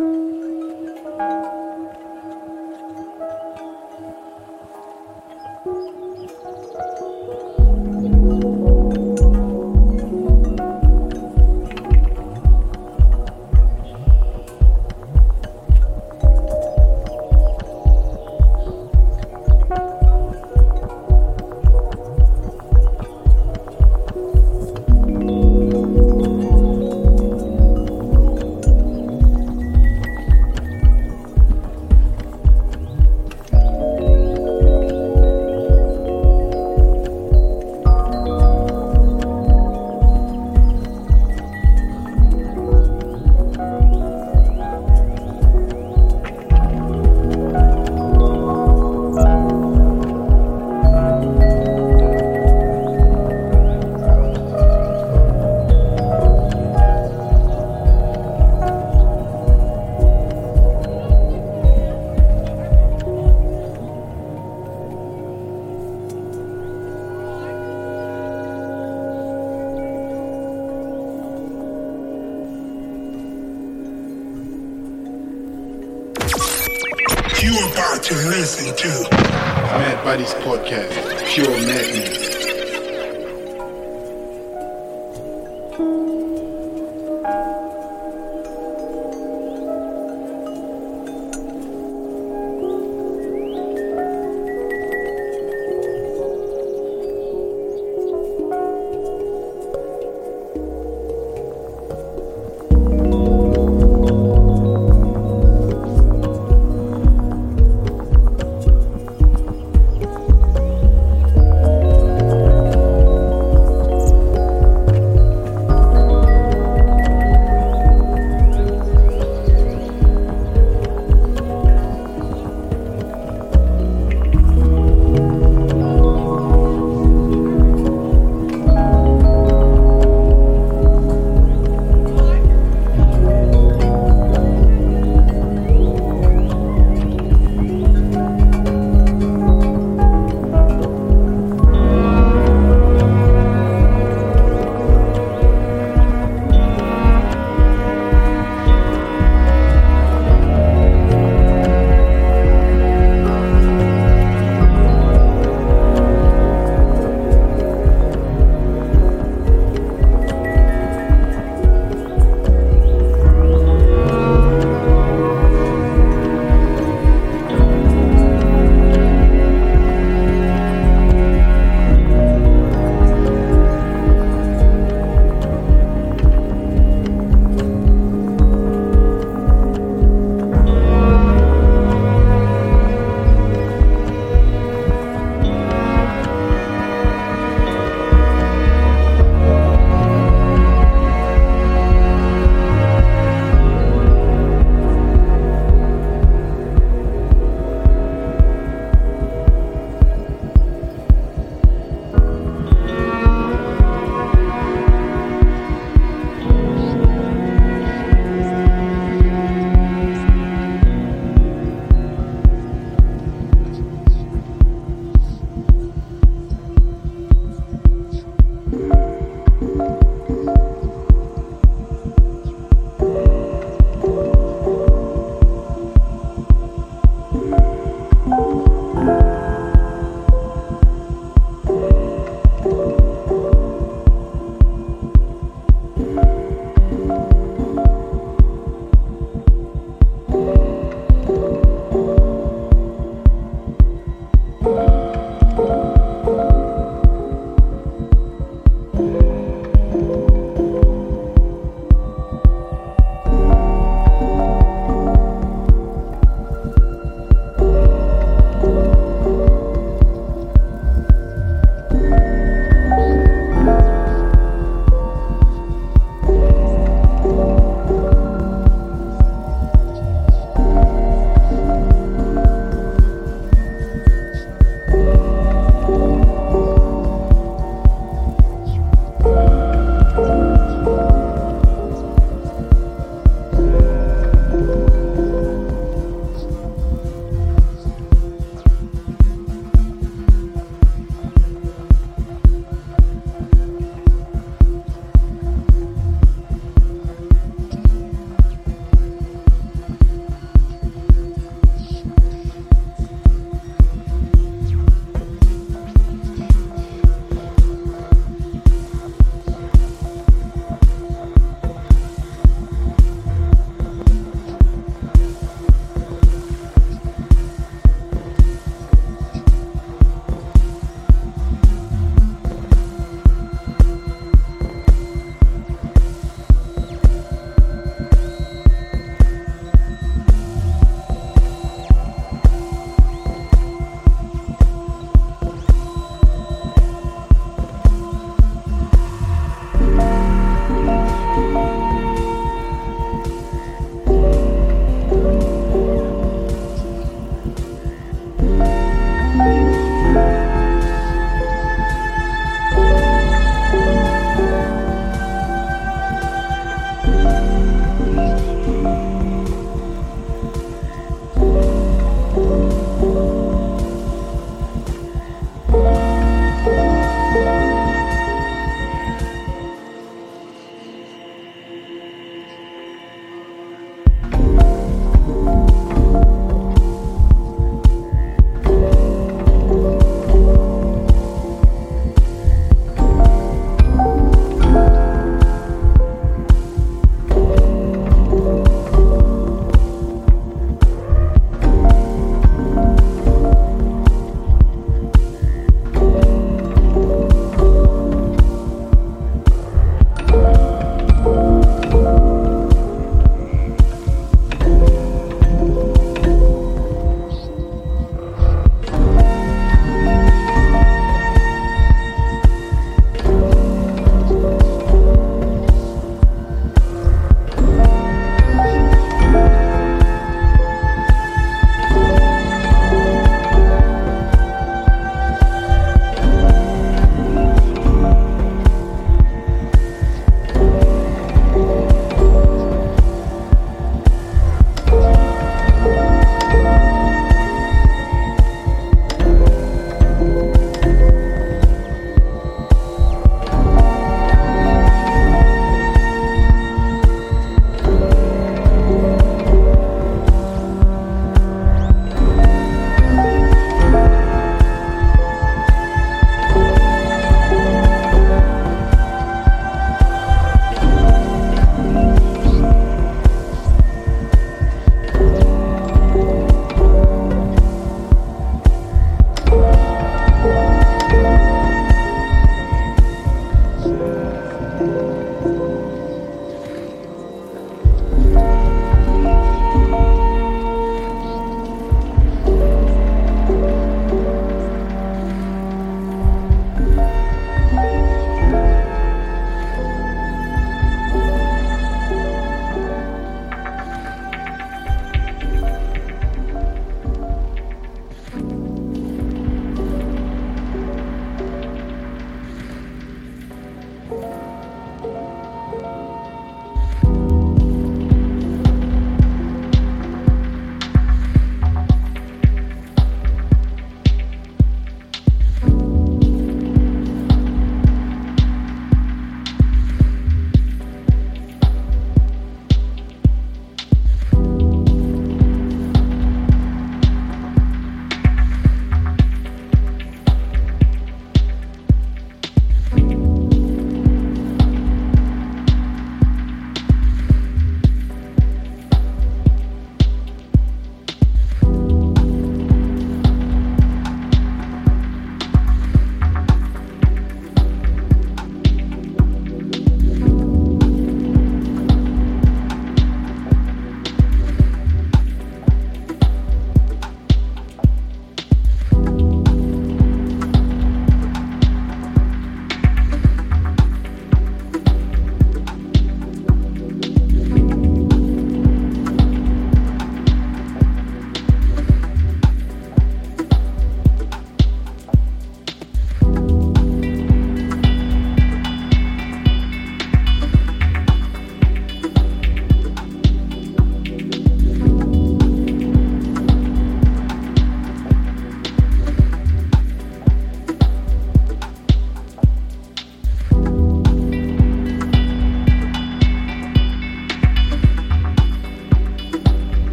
Mm-hmm.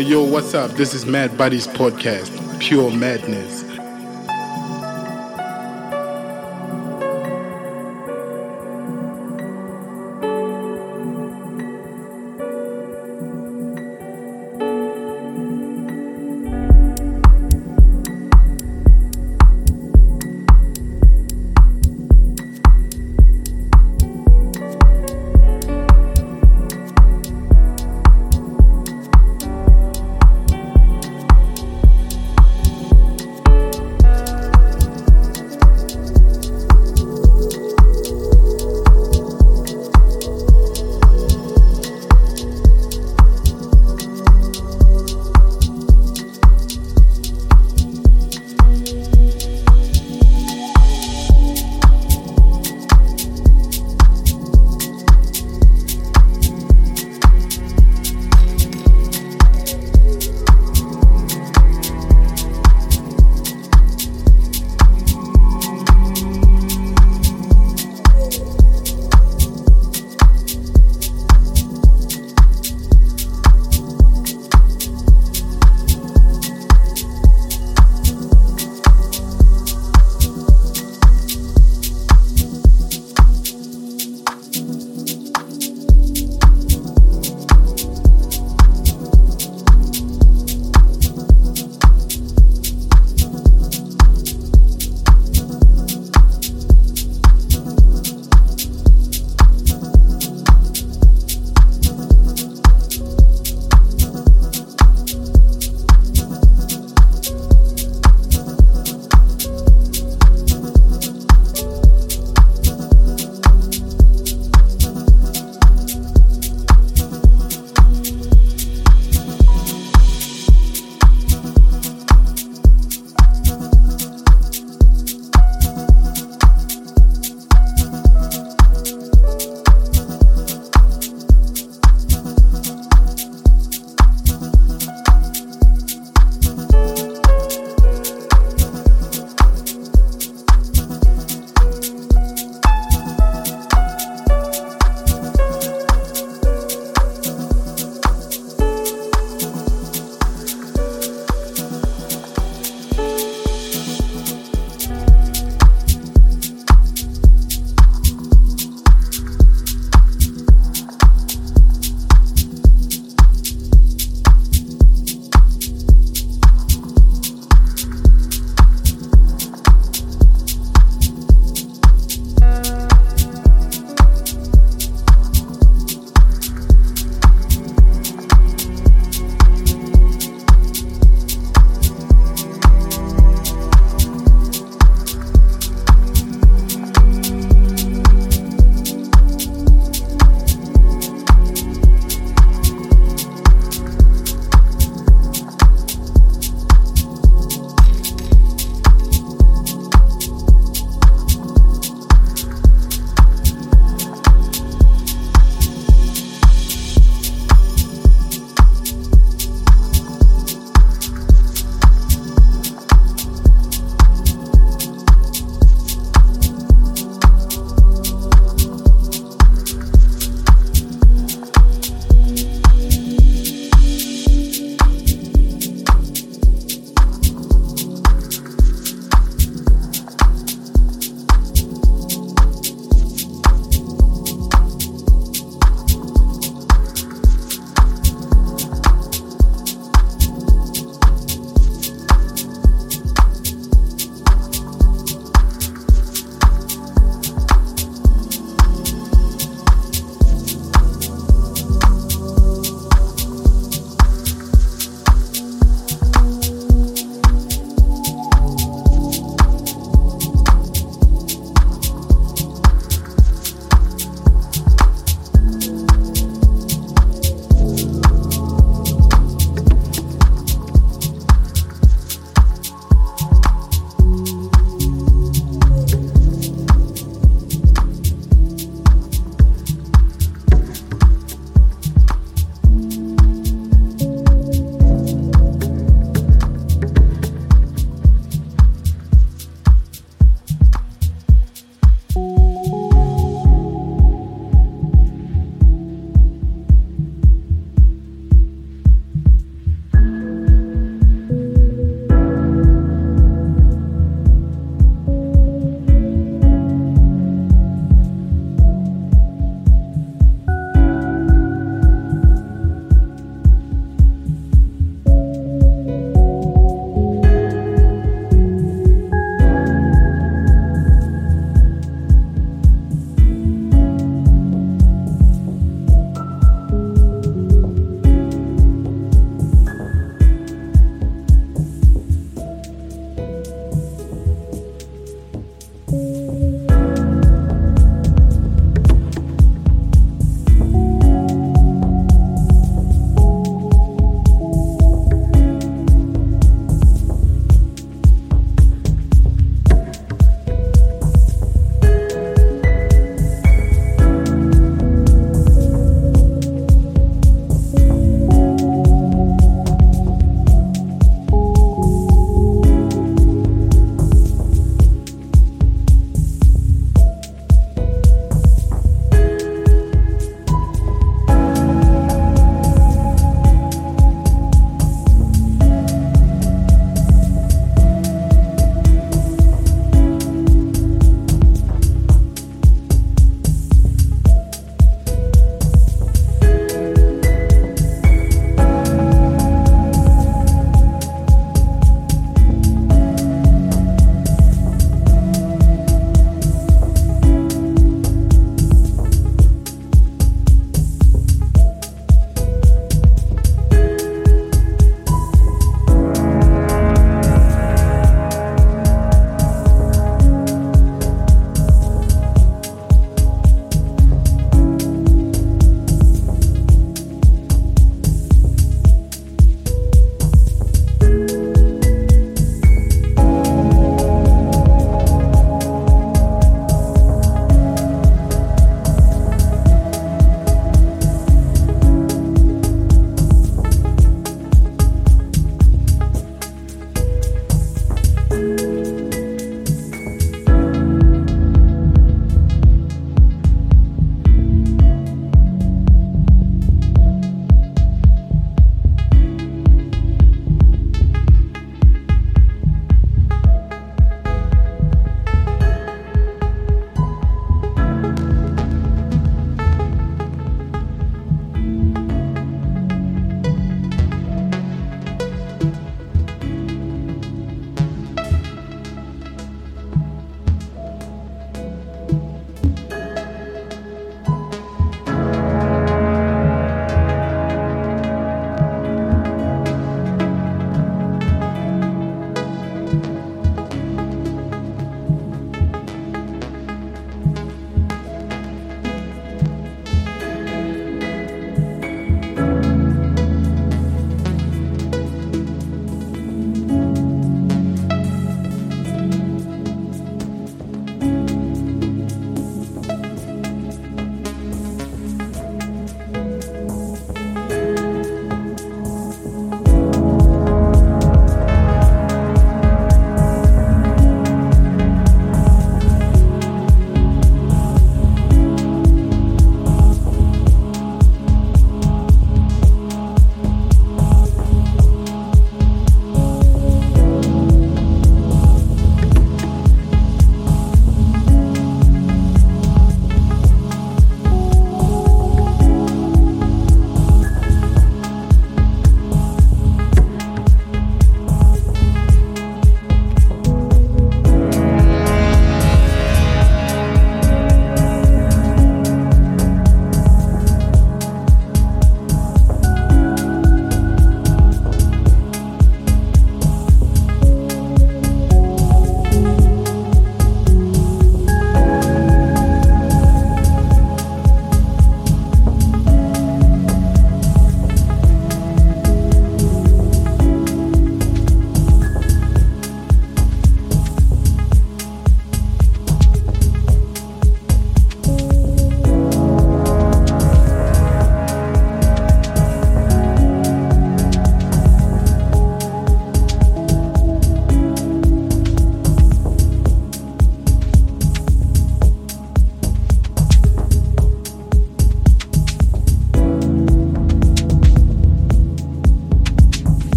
Hey yo, what's up? This is Mad Buddies Podcast, Pure Madness.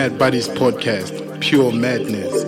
Mad Buddies Podcast, Pure Madness.